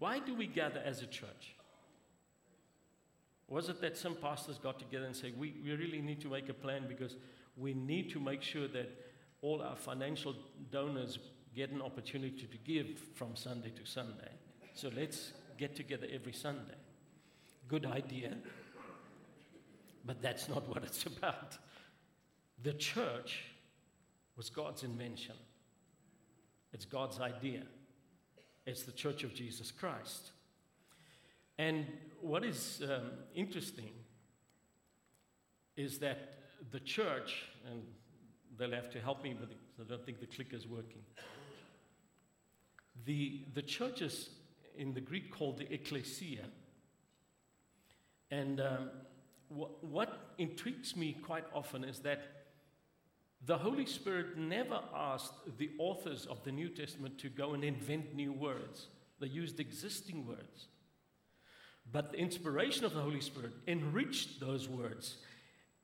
Why do we gather as a church? Was it that some pastors got together and said, we, we really need to make a plan because we need to make sure that all our financial donors get an opportunity to give from Sunday to Sunday. So let's get together every Sunday. Good idea, but that's not what it's about. The church was God's invention, it's God's idea. It's the church of Jesus Christ. And what is um, interesting is that the church, and they'll have to help me but I don't think the clicker is working. The, the church is in the Greek called the ecclesia. And um, wh- what intrigues me quite often is that the Holy Spirit never asked the authors of the New Testament to go and invent new words, they used existing words. But the inspiration of the Holy Spirit enriched those words,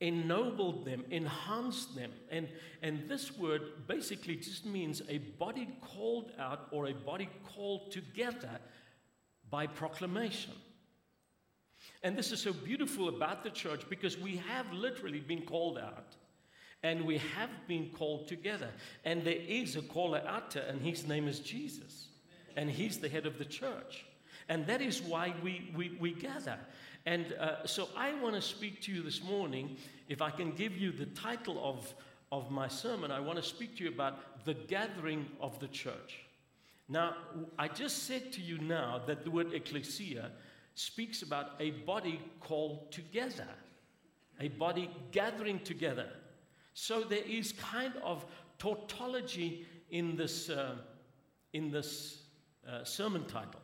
ennobled them, enhanced them. And, and this word basically just means a body called out or a body called together by proclamation. And this is so beautiful about the church because we have literally been called out and we have been called together. And there is a caller out and his name is Jesus. And he's the head of the church. And that is why we, we, we gather. And uh, so I want to speak to you this morning. If I can give you the title of, of my sermon, I want to speak to you about the gathering of the church. Now, I just said to you now that the word ecclesia speaks about a body called together, a body gathering together. So there is kind of tautology in this, uh, in this uh, sermon title.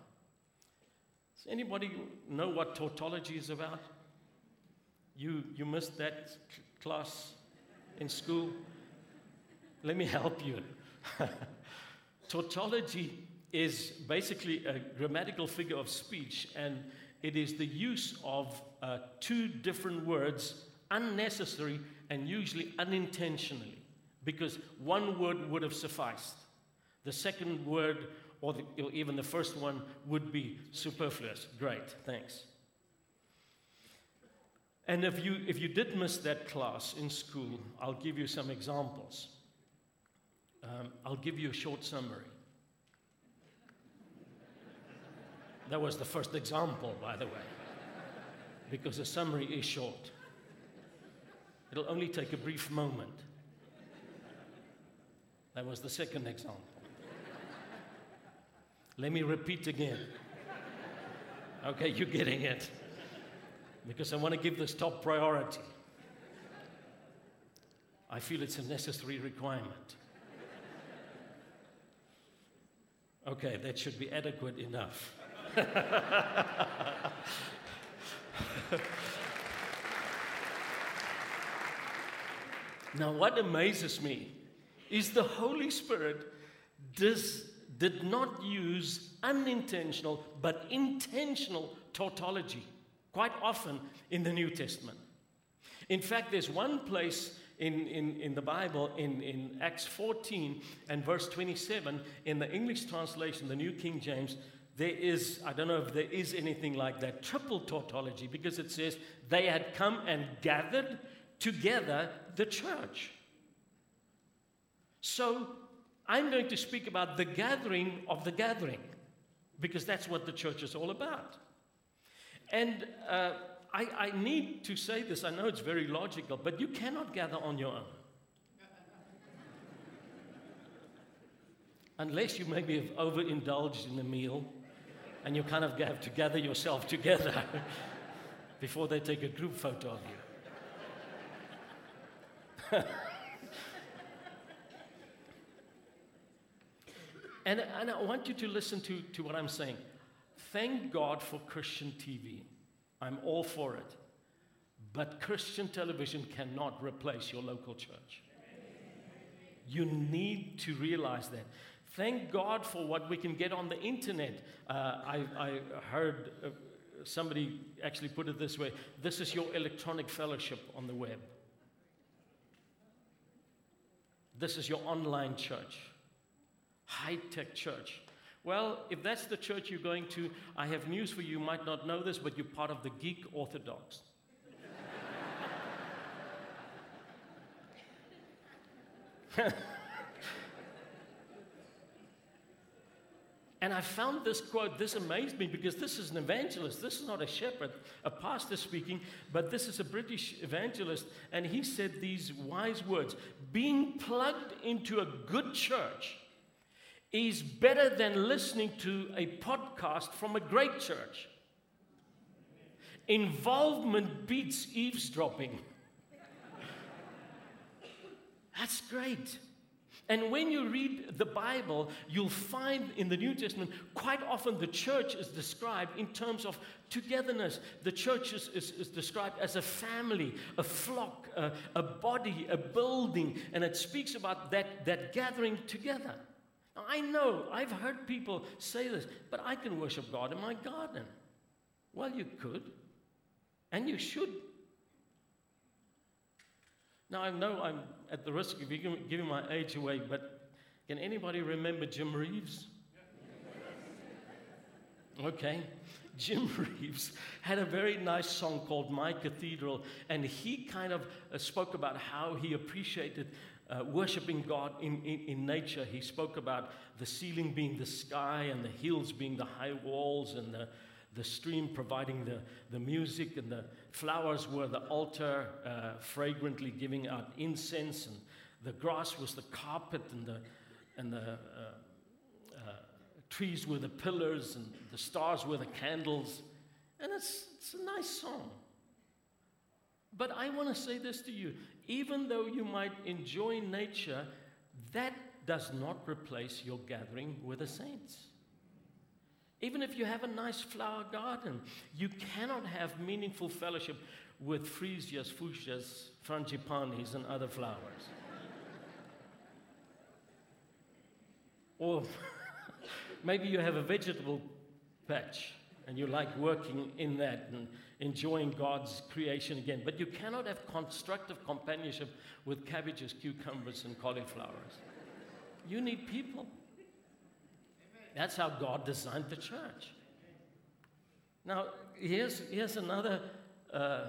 Does anybody know what tautology is about? You, you missed that class in school? Let me help you. tautology is basically a grammatical figure of speech, and it is the use of uh, two different words, unnecessary and usually unintentionally, because one word would have sufficed. The second word, or, the, or even the first one, would be superfluous. Great, thanks. And if you, if you did miss that class in school, I'll give you some examples. Um, I'll give you a short summary. That was the first example, by the way, because the summary is short. It'll only take a brief moment. That was the second example. Let me repeat again. Okay, you're getting it. Because I want to give this top priority. I feel it's a necessary requirement. Okay, that should be adequate enough. Now, what amazes me is the Holy Spirit does, did not use unintentional but intentional tautology quite often in the New Testament. In fact, there's one place in, in, in the Bible, in, in Acts 14 and verse 27, in the English translation, the New King James, there is, I don't know if there is anything like that, triple tautology, because it says they had come and gathered together the church. So I'm going to speak about the gathering of the gathering because that's what the church is all about. And uh, I, I need to say this, I know it's very logical, but you cannot gather on your own. Unless you maybe have overindulged in a meal and you kind of have to gather yourself together before they take a group photo of you. and, and I want you to listen to, to what I'm saying. Thank God for Christian TV. I'm all for it. But Christian television cannot replace your local church. You need to realize that. Thank God for what we can get on the internet. Uh, I, I, heard uh, somebody actually put it this way this is your electronic fellowship on the web. This is your online church, high tech church, Well, if that's the church you're going to, I have news for you. You might not know this, but you're part of the Geek Orthodox. And I found this quote, this amazed me because this is an evangelist. This is not a shepherd, a pastor speaking, but this is a British evangelist. And he said these wise words Being plugged into a good church is better than listening to a podcast from a great church. Involvement beats eavesdropping. That's great. And when you read the Bible, you'll find in the New Testament quite often the church is described in terms of togetherness. The church is, is, is described as a family, a flock, a, a, body, a building, and it speaks about that, that gathering together. Now, I know, I've heard people say this, but I can worship God in my garden. Well, you could, and you should. Now, I know I'm at the risk of giving my age away, but can anybody remember Jim Reeves? Okay. Jim Reeves had a very nice song called My Cathedral, and he kind of uh, spoke about how he appreciated uh, worshiping God in, in, in, nature. He spoke about the ceiling being the sky, and the hills being the high walls, and the, the stream providing the, the music, and the flowers were the altar, uh, fragrantly giving out incense, and the grass was the carpet, and the, and the uh, uh, trees were the pillars, and the stars were the candles. And it's, it's a nice song. But I want to say this to you even though you might enjoy nature, that does not replace your gathering with the saints. Even if you have a nice flower garden, you cannot have meaningful fellowship with freesias, fuchsias, frangipanis, and other flowers. or maybe you have a vegetable patch and you like working in that and enjoying God's creation again. But you cannot have constructive companionship with cabbages, cucumbers, and cauliflowers. You need people. That's how God designed the church. Now, here's, here's another uh,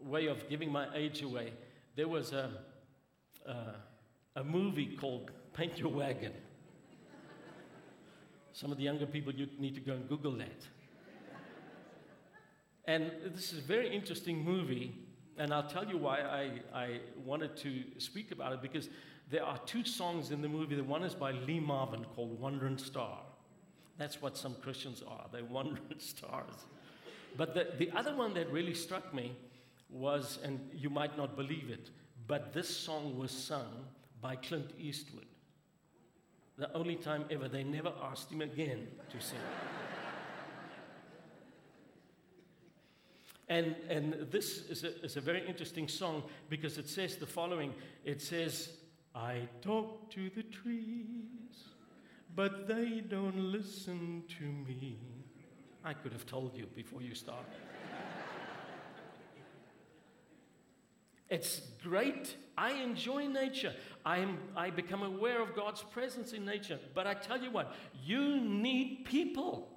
way of giving my age away. There was a, uh, a movie called Paint Your Wagon. Some of the younger people, you need to go and Google that. And this is a very interesting movie, and I'll tell you why I, I wanted to speak about it because there are two songs in the movie. The one is by Lee Marvin called Wandering Star. That's what some Christians are, they're wandering stars. But the, the other one that really struck me was, and you might not believe it, but this song was sung by Clint Eastwood. The only time ever, they never asked him again to sing. And, and this is a, is a very interesting song because it says the following It says, I talk to the trees, but they don't listen to me. I could have told you before you start. it's great. I enjoy nature. I'm, I become aware of God's presence in nature. But I tell you what, you need people.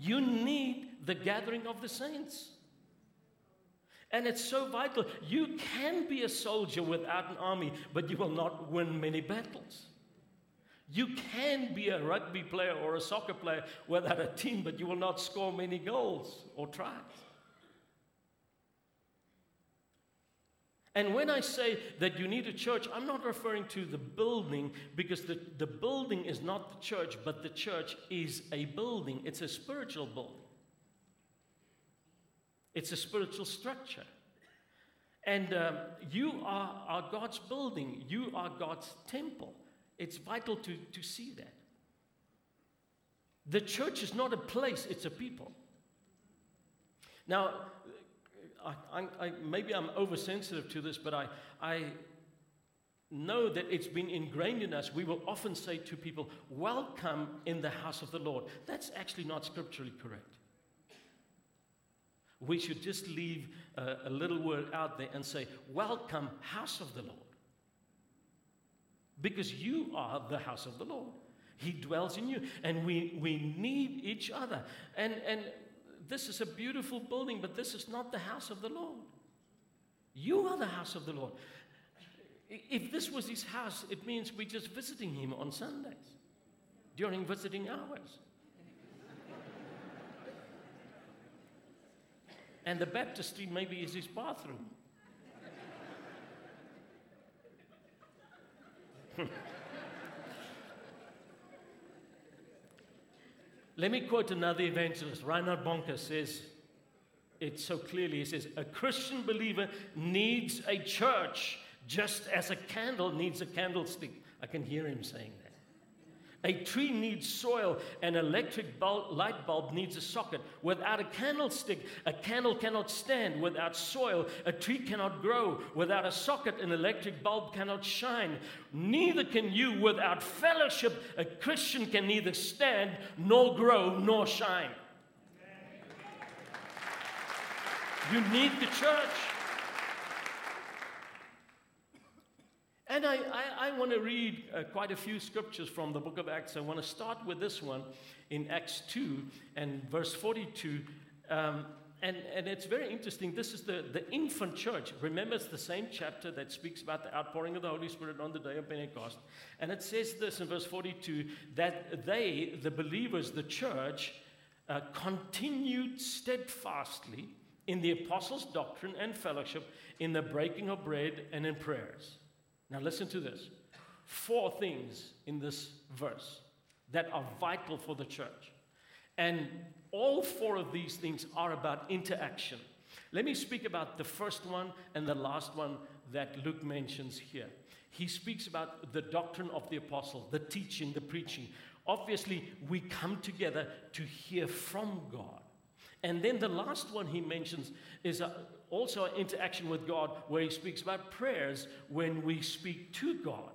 You need the gathering of the saints. And it's so vital. You can be a soldier without an army, but you will not win many battles. You can be a rugby player or a soccer player without a team, but you will not score many goals or tries. And when I say that you need a church, I'm not referring to the building because the, the building is not the church, but the church is a building. It's a spiritual building. It's a spiritual structure. And um, you are, are God's building, you are God's temple. It's vital to, to see that. The church is not a place, it's a people. Now, I, I, maybe I'm oversensitive to this, but I, I know that it's been ingrained in us. We will often say to people, Welcome in the house of the Lord. That's actually not scripturally correct we should just leave a, a little word out there and say, Welcome, house of the Lord. Because you are the house of the Lord. He dwells in you. And we, we need each other. And, and this is a beautiful building, but this is not the house of the Lord. You are the house of the Lord. If this was his house, it means we're just visiting him on Sundays during visiting hours. And the baptistry maybe is his bathroom. Let me quote another evangelist. Reinhard Bonnke says it so clearly. He says, A Christian believer needs a church just as a candle needs a candlestick. I can hear him saying that. A tree needs soil, an electric light bulb needs a socket. Without a candlestick, a candle cannot stand. Without soil, a tree cannot grow. Without a socket, an electric bulb cannot shine. Neither can you without fellowship. A Christian can neither stand, nor grow, nor shine. You need the church. And I, I, I want to read uh, quite a few scriptures from the book of Acts. I want to start with this one in Acts 2 and verse 42. Um, and, and it's very interesting. This is the, the infant church. Remember, it's the same chapter that speaks about the outpouring of the Holy Spirit on the day of Pentecost. And it says this in verse 42 that they, the believers, the church, uh, continued steadfastly in the apostles' doctrine and fellowship, in the breaking of bread and in prayers. Now, listen to this four things in this verse that are vital for the church. And all four of these things are about interaction. Let me speak about the first one and the last one that Luke mentions here. He speaks about the doctrine of the apostle, the teaching, the preaching. Obviously, we come together to hear from God. And then the last one he mentions is also an interaction with God where he speaks about prayers when we speak to God.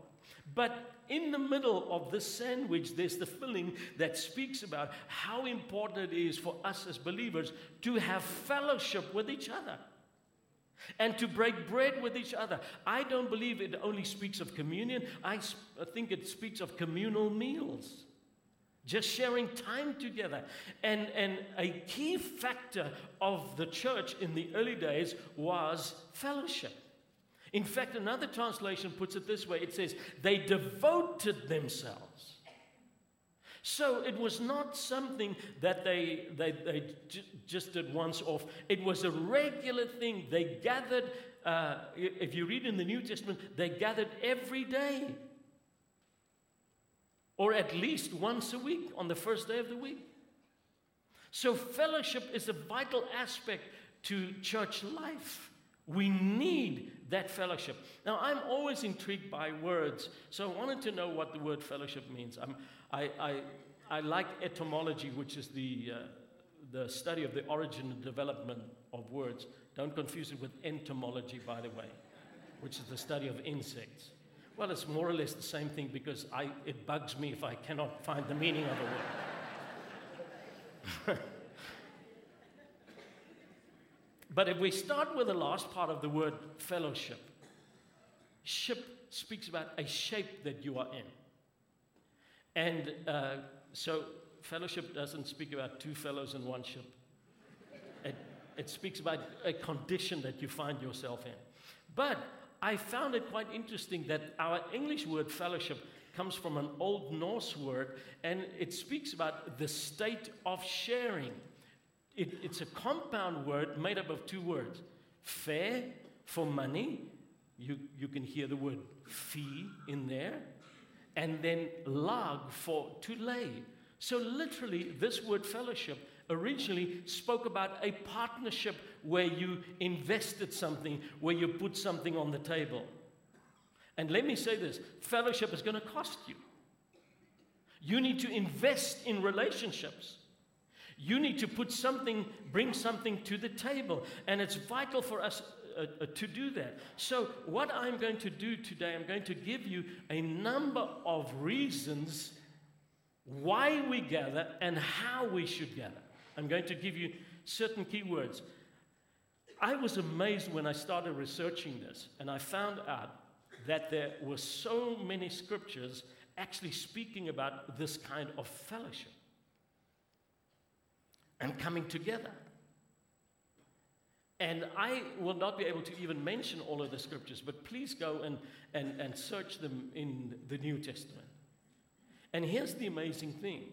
But in the middle of this sandwich, there's the filling that speaks about how important it is for us as believers to have fellowship with each other and to break bread with each other. I don't believe it only speaks of communion, I, think it speaks of communal meals just sharing time together. And, and a key factor of the church in the early days was fellowship. In fact, another translation puts it this way it says, they devoted themselves. So it was not something that they, they, they j- just did once off. It was a regular thing. They gathered, uh, if you read in the New Testament, they gathered every day or at least once a week on the first day of the week. So, fellowship is a vital aspect to church life. We need that fellowship. Now, I'm always intrigued by words, so I wanted to know what the word fellowship means. I, I, I like etymology, which is the, uh, the study of the origin and development of words. Don't confuse it with entomology, by the way, which is the study of insects. Well, it's more or less the same thing because I, it bugs me if I cannot find the meaning of a word. but if we start with the last part of the word fellowship, ship speaks about a shape that you are in. And uh, so fellowship doesn't speak about two fellows in one ship. It, it speaks about a condition that you find yourself in. But I found it quite interesting that our English word fellowship comes from an Old Norse word and it speaks about the state of sharing. It, it's a compound word made up of two words fair for money, you, you can hear the word fee in there, and then lag for to lay. So, literally, this word fellowship originally spoke about a partnership where you invested something, where you put something on the table. And let me say this fellowship is going to cost you. You need to invest in relationships. You need to put something, bring something to the table. And it's vital for us uh, uh, to do that. So, what I'm going to do today, I'm going to give you a number of reasons why we gather and how we should gather. I'm going to give you certain keywords. I was amazed when I started researching this, and I found out that there were so many scriptures actually speaking about this kind of fellowship and coming together. And I will not be able to even mention all of the scriptures, but please go and, and, and search them in the New Testament. And here's the amazing thing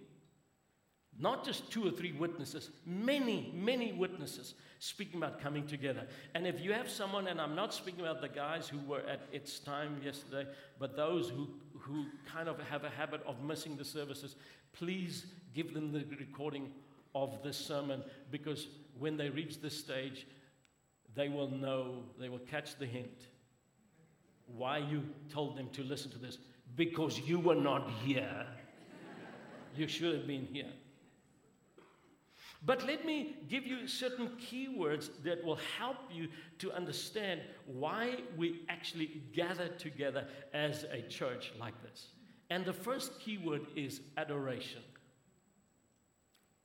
not just two or three witnesses, many, many witnesses speaking about coming together. And if you have someone, and I'm not speaking about the guys who were at It's Time yesterday, but those who, who kind of have a habit of missing the services, please give them the recording of this sermon because when they reach this stage, they will know, they will catch the hint why you told them to listen to this. Because you were not here. you should have been here. But let me give you certain keywords that will help you to understand why we actually gather together as a church like this. And the first keyword is adoration.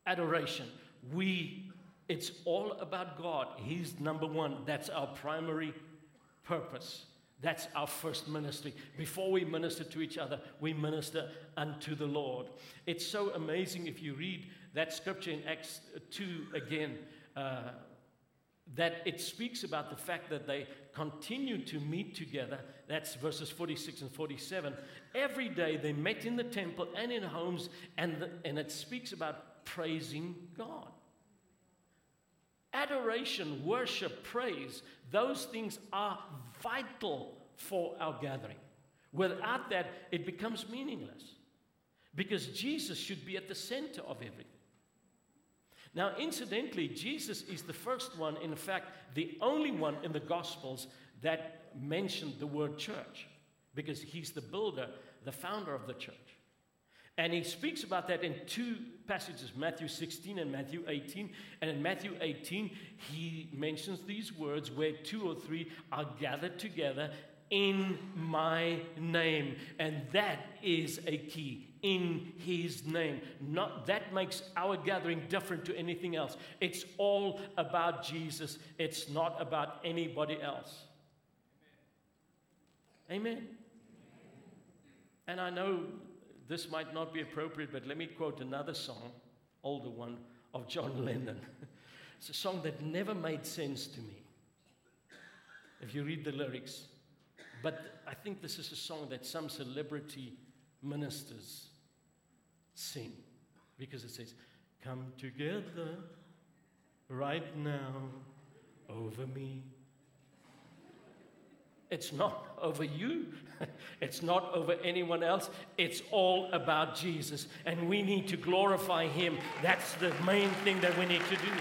Adoration. We, it's all about God. He's number one. That's our primary purpose. That's our first ministry. Before we minister to each other, we minister unto the Lord. It's so amazing if you read that scripture in Acts 2 again, uh, that it speaks about the fact that they continued to meet together. That's verses 46 and 47. Every day they met in the temple and in homes, and, the, and it speaks about praising God. Adoration, worship, praise, those things are vital for our gathering. Without that, it becomes meaningless because Jesus should be at the center of everything. Now, incidentally, Jesus is the first one, in fact, the only one in the Gospels that mentioned the word church because he's the builder, the founder of the church. And he speaks about that in two passages, Matthew 16 and Matthew 18. And in Matthew 18, he mentions these words where two or three are gathered together in my name. And that is a key in his name. Not that makes our gathering different to anything else. It's all about Jesus. It's not about anybody else. Amen. And I know this might not be appropriate, but let me quote another song, older one, of John Lennon. It's a song that never made sense to me. If you read the lyrics, but I think this is a song that some celebrity ministers sing because it says, Come together right now over me. It's not over you. It's not over anyone else. It's all about Jesus. And we need to glorify Him. That's the main thing that we need to do.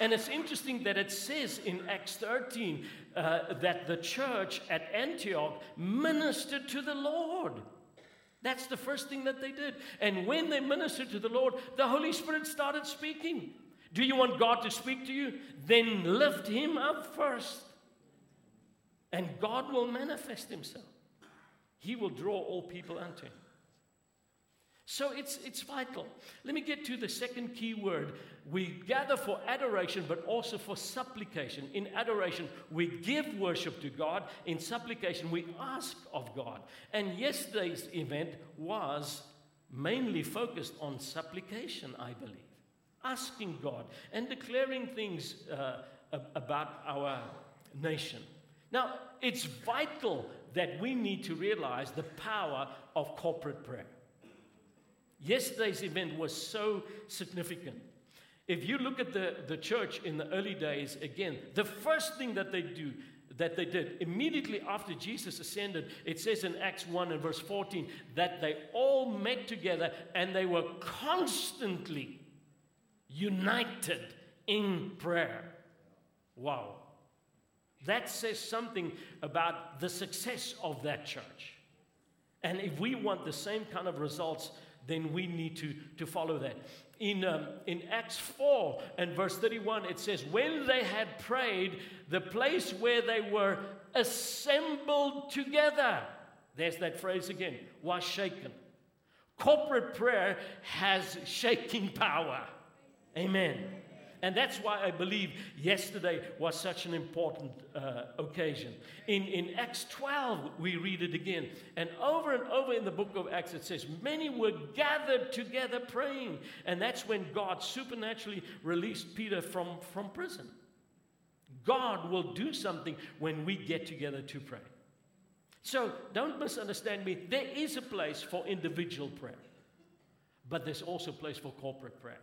And it's interesting that it says in Acts 13 uh, that the church at Antioch ministered to the Lord. That's the first thing that they did. And when they ministered to the Lord, the Holy Spirit started speaking. Do you want God to speak to you? Then lift Him up first. And God will manifest Himself. He will draw all people unto Him. So it's, it's vital. Let me get to the second key word. We gather for adoration, but also for supplication. In adoration, we give worship to God. In supplication, we ask of God. And yesterday's event was mainly focused on supplication, I believe. Asking God and declaring things uh, about our nation. Now, it's vital that we need to realize the power of corporate prayer. Yesterday's event was so significant. If you look at the, the church in the early days, again, the first thing that they do, that they did immediately after Jesus ascended, it says in Acts 1 and verse 14 that they all met together and they were constantly united in prayer. Wow. That says something about the success of that church. And if we want the same kind of results then we need to, to follow that. In, um, in Acts 4 and verse 31, it says, When they had prayed, the place where they were assembled together, there's that phrase again, was shaken. Corporate prayer has shaking power. Amen. And that's why I believe yesterday was such an important uh, occasion. In, in Acts 12, we read it again. And over and over in the book of Acts, it says, Many were gathered together praying. And that's when God supernaturally released Peter from, from prison. God will do something when we get together to pray. So don't misunderstand me. There is a place for individual prayer, but there's also a place for corporate prayer.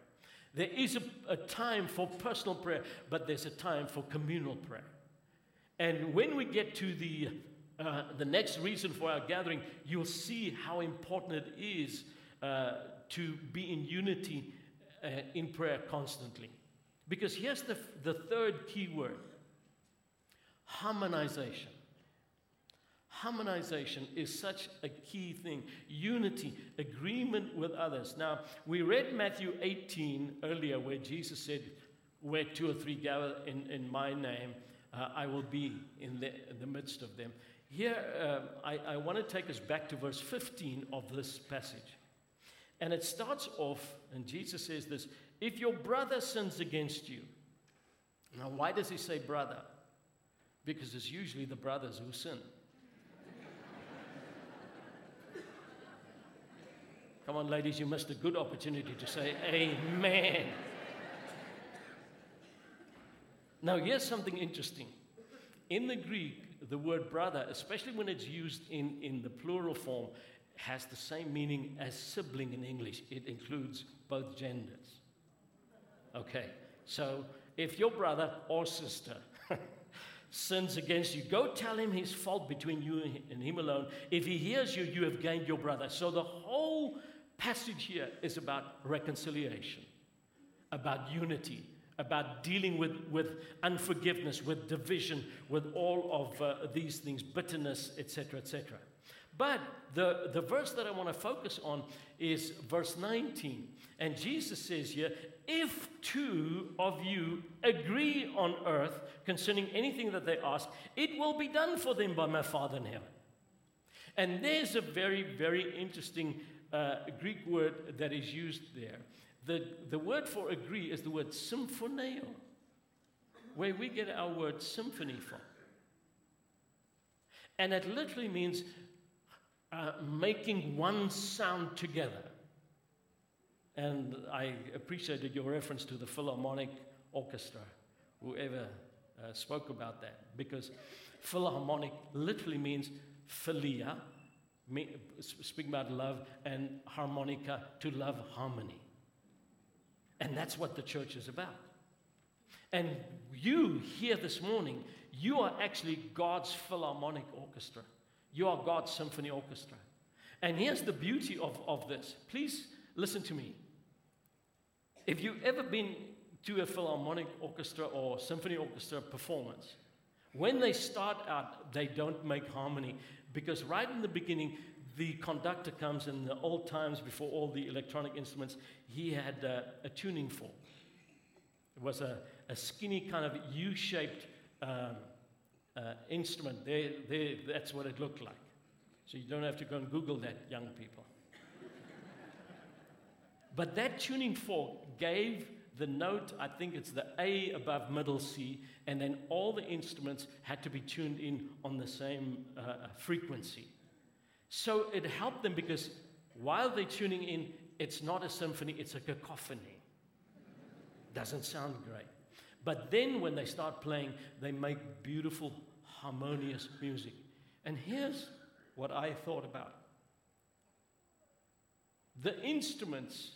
There is a, a time for personal prayer, but there's a time for communal prayer. And when we get to the, uh, the next reason for our gathering, you'll see how important it is uh, to be in unity uh, in prayer constantly. Because here's the, the third key word harmonization. Harmonization is such a key thing. Unity, agreement with others. Now, we read Matthew 18 earlier where Jesus said, Where two or three gather in, in my name, uh, I will be in the, in the midst of them. Here, uh, I, I want to take us back to verse 15 of this passage. And it starts off, and Jesus says this If your brother sins against you, now why does he say brother? Because it's usually the brothers who sin. Come on, ladies, you missed a good opportunity to say amen. now, here's something interesting. In the Greek, the word brother, especially when it's used in, in the plural form, has the same meaning as sibling in English. It includes both genders. Okay, so if your brother or sister sins against you, go tell him his fault between you and him alone. If he hears you, you have gained your brother. So the whole passage here is about reconciliation, about unity, about dealing with, with unforgiveness, with division, with all of uh, these things, bitterness, etc., etc. But the, the verse that I want to focus on is verse 19. And Jesus says here, if two of you agree on earth concerning anything that they ask, it will be done for them by my Father in heaven. And there's a very, very interesting uh, Greek word that is used there. The, the word for agree is the word symphoneo, where we get our word symphony from. And it literally means uh, making one sound together. And I appreciated your reference to the Philharmonic Orchestra, whoever uh, spoke about that, because Philharmonic literally means philia, speaking about love, and harmonica, to love harmony. And that's what the church is about. And you here this morning, you are actually God's philharmonic orchestra. You are God's symphony orchestra. And here's the beauty of, of this. Please listen to me. If you've ever been to a philharmonic orchestra or symphony orchestra performance, when they start out, they don't make harmony because right in the beginning, the conductor comes in the old times before all the electronic instruments, he had a, a tuning fork. It was a, a skinny kind of U shaped um, uh, instrument. There, there, that's what it looked like. So you don't have to go and Google that, young people. but that tuning fork gave the note, I think it's the A above middle C, and then all the instruments had to be tuned in on the same uh, uh, frequency. So it helped them because while they're tuning in, it's not a symphony, it's a cacophony. Doesn't sound great. But then when they start playing, they make beautiful, harmonious music. And here's what I thought about the instruments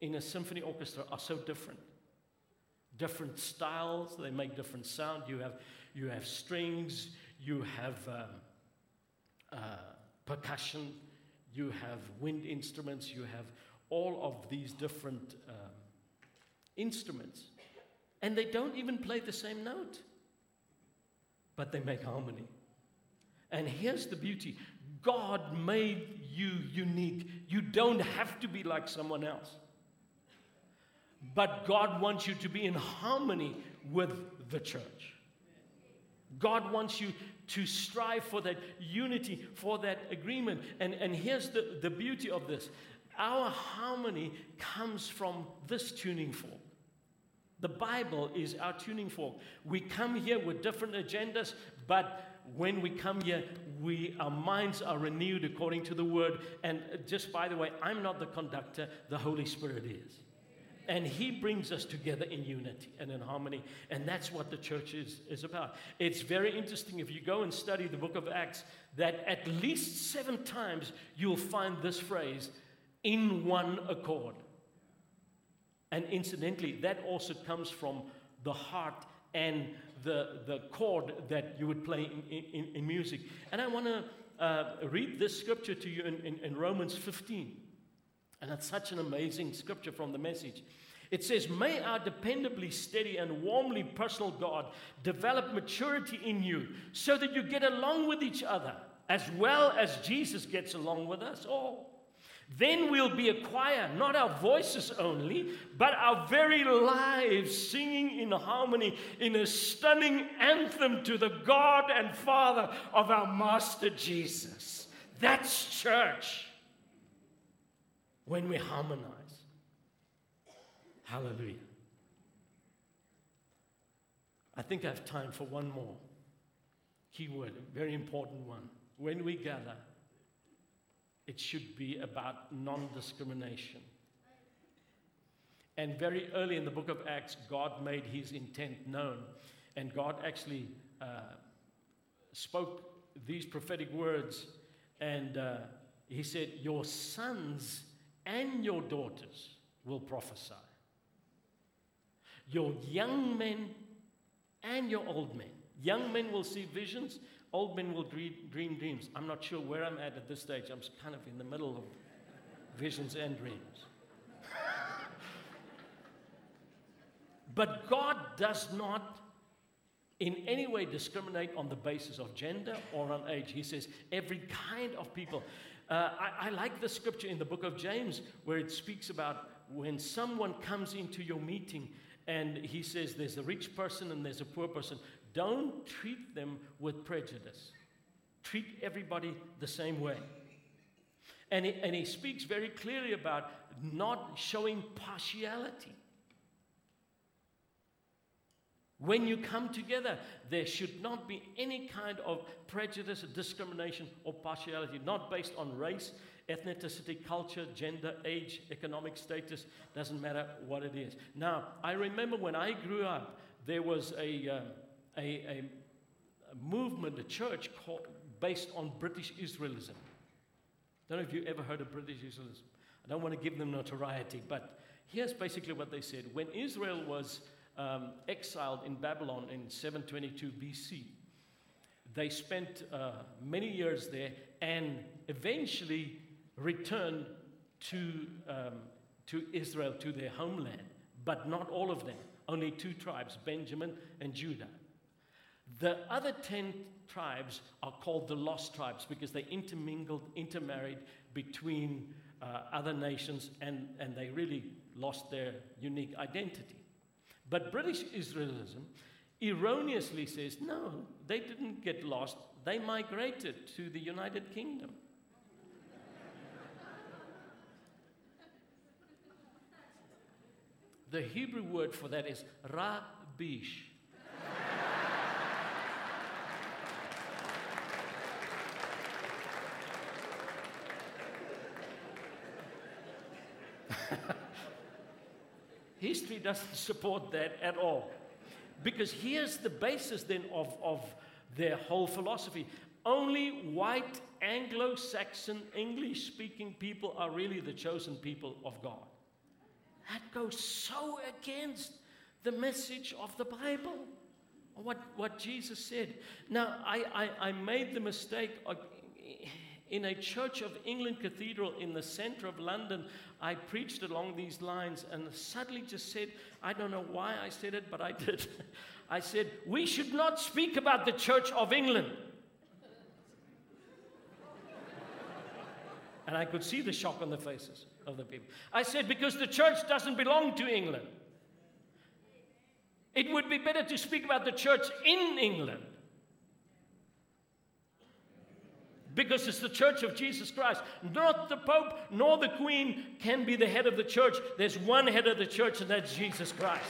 in a symphony orchestra are so different. Different styles, they make different sound. You have, you have strings, you have um, uh, percussion, you have wind instruments, you have all of these different um, instruments. And they don't even play the same note, but they make harmony. And here's the beauty God made you unique. You don't have to be like someone else. But God wants you to be in harmony with the church. God wants you to strive for that unity, for that agreement. And, and here's the, the beauty of this our harmony comes from this tuning fork. The Bible is our tuning fork. We come here with different agendas, but when we come here, we, our minds are renewed according to the word. And just by the way, I'm not the conductor, the Holy Spirit is. And He brings us together in unity and in harmony. And that's what the church is, is about. It's very interesting if you go and study the book of Acts, that at least seven times you'll find this phrase in one accord. And incidentally, that also comes from the heart and the, the chord that you would play in, in, in music. And I want to uh, read this scripture to you in, in, in Romans 15. And it's such an amazing scripture from the message. It says, May our dependably steady and warmly personal God develop maturity in you so that you get along with each other as well as Jesus gets along with us all. Then we'll be a choir, not our voices only, but our very lives singing in harmony in a stunning anthem to the God and Father of our Master Jesus. That's church when we harmonize. Hallelujah. I think I have time for one more key word, a very important one. When we gather, it should be about non discrimination. And very early in the book of Acts, God made his intent known. And God actually uh, spoke these prophetic words. And uh, he said, Your sons and your daughters will prophesy. Your young men and your old men. Young men will see visions, Old men will dream, dream dreams. I'm not sure where I'm at at this stage. I'm kind of in the middle of visions and dreams. but God does not in any way discriminate on the basis of gender or on age. He says every kind of people. Uh, I, I, like the scripture in the book of James where it speaks about when someone comes into your meeting and he says there's a rich person and there's a poor person. Don't treat them with prejudice. Treat everybody the same way. And he, and he speaks very clearly about not showing partiality. When you come together, there should not be any kind of prejudice, discrimination, or partiality, not based on race, ethnicity, culture, gender, age, economic status, doesn't matter what it is. Now, I remember when I grew up, there was a, uh, a, a, movement, a church called, based on British Israelism. Don't know if you ever heard of British Israelism. I don't want to give them notoriety, but here's basically what they said. When Israel was um, exiled in Babylon in 722 BC, they spent uh, many years there and eventually returned to, um, to Israel, to their homeland, but not all of them. Only two tribes, Benjamin and Judah. The other 10 tribes are called the lost tribes because they intermingled, intermarried between uh, other nations and, and they really lost their unique identity. But British Israelism erroneously says no, they didn't get lost, they migrated to the United Kingdom. the Hebrew word for that is rabish. History doesn't support that at all. Because here's the basis then of, of their whole philosophy only white Anglo Saxon English speaking people are really the chosen people of God. That goes so against the message of the Bible, what, what Jesus said. Now, I, I, I made the mistake of, in a Church of England cathedral in the center of London, I preached along these lines and suddenly just said, I don't know why I said it, but I did. I said, We should not speak about the Church of England. and I could see the shock on the faces of the people. I said, Because the church doesn't belong to England. It would be better to speak about the church in England. because it's the church of Jesus Christ. Not the Pope nor the Queen can be the head of the church. There's one head of the church, and that's Jesus Christ.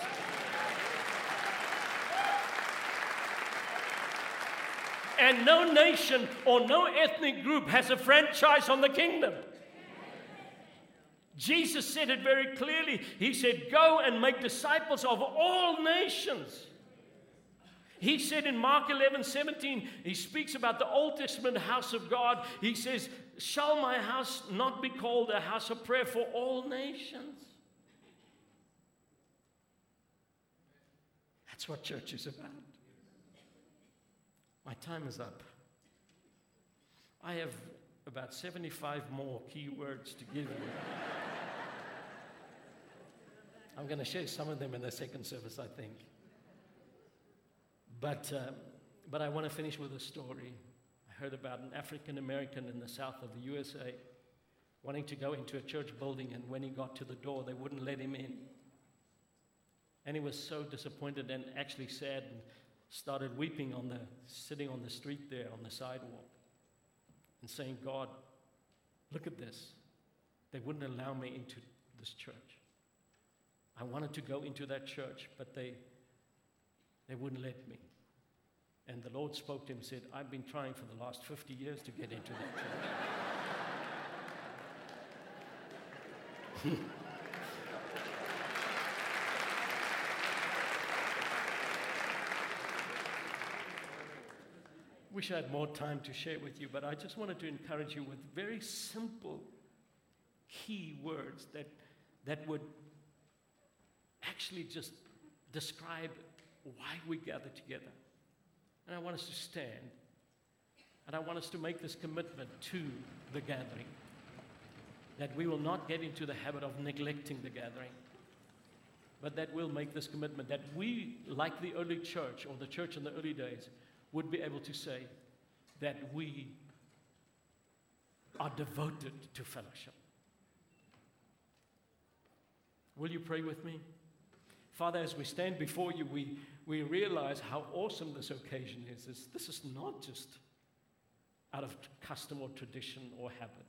And no nation or no ethnic group has a franchise on the kingdom. Jesus said it very clearly. He said, Go and make disciples of all nations. He said in Mark 11 17, he speaks about the Old Testament house of God. He says, Shall my house not be called a house of prayer for all nations? That's what church is about. My time is up. I have about 75 more key words to give you. I'm going to share some of them in the second service, I think. But, uh, but I want to finish with a story. I heard about an African American in the south of the USA wanting to go into a church building, and when he got to the door, they wouldn't let him in. And he was so disappointed and actually sad and started weeping on the sitting on the street there on the sidewalk and saying, God, look at this. They wouldn't allow me into this church. I wanted to go into that church, but they, they wouldn't let me. And the Lord spoke to him and said, I've been trying for the last 50 years to get into that church. Wish I had more time to share with you, but I just wanted to encourage you with very simple key words that, that would actually just describe why we gather together. And I want us to stand. And I want us to make this commitment to the gathering that we will not get into the habit of neglecting the gathering, but that we'll make this commitment that we, like the early church or the church in the early days, would be able to say that we are devoted to fellowship. Will you pray with me? Father, as we stand before you, we, we realize how awesome this occasion is. This, is not just out of custom or tradition or habit,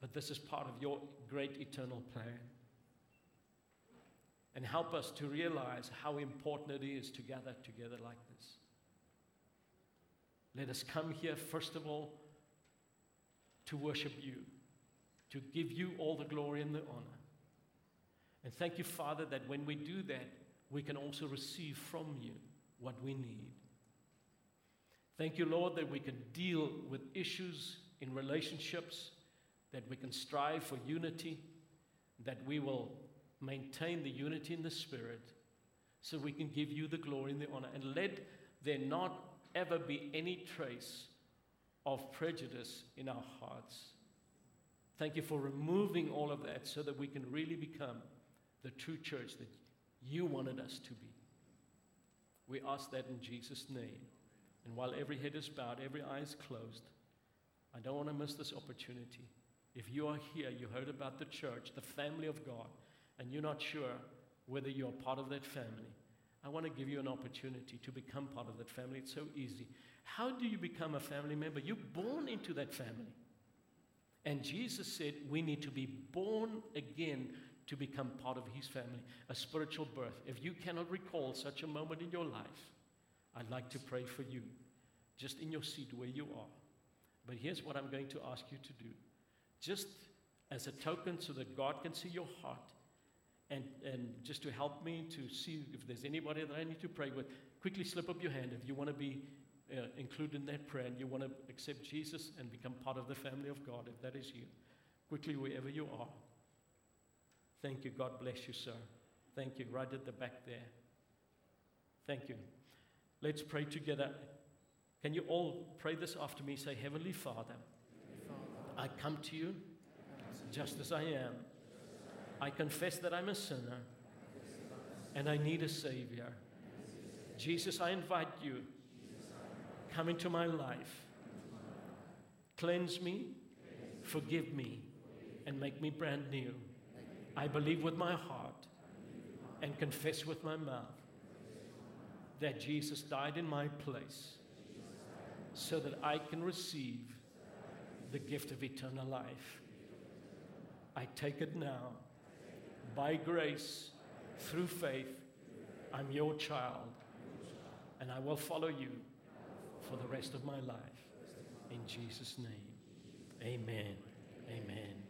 but this is part of your great eternal plan. And help us to realize how important it is to gather together like this. Let us come here, first of all, to worship you, to give you all the glory and the honor. And thank you, Father, that when we do that, we can also receive from you what we need. Thank you, Lord, that we can deal with issues in relationships, that we can strive for unity, that we will maintain the unity in the Spirit, so we can give you the glory and the honor. And let there not ever be any trace of prejudice in our hearts. Thank you for removing all of that so that we can really become the true church that you wanted us to be. We ask that in Jesus' name. And while every head is bowed, every eye is closed, I don't want to miss this opportunity. If you are here, you heard about the church, the family of God, and you're not sure whether you're part of that family, I want to give you an opportunity to become part of that family. It's so easy. How do you become a family member? You're born into that family. And Jesus said we need to be born again to become part of his family, a spiritual birth. If you cannot recall such a moment in your life, I'd like to pray for you, just in your seat where you are. But here's what I'm going to ask you to do just as a token so that God can see your heart, and, and just to help me to see if there's anybody that I need to pray with, quickly slip up your hand if you want to be uh, included in that prayer and you want to accept Jesus and become part of the family of God, if that is you. Quickly, wherever you are. Thank you. God bless you, sir. Thank you. Right at the back there. Thank you. Let's pray together. Can you all pray this after me? Say, Heavenly Father, I come to you just as I am. I confess that I'm a sinner and I need a Savior. Jesus, I invite you. Come into my life. Cleanse me, forgive me, and make me brand new. I believe with my heart and confess with my mouth that Jesus died in my place so that I can receive the gift of eternal life. I take it now by grace through faith. I'm your child and I will follow you for the rest of my life. In Jesus' name, amen. Amen.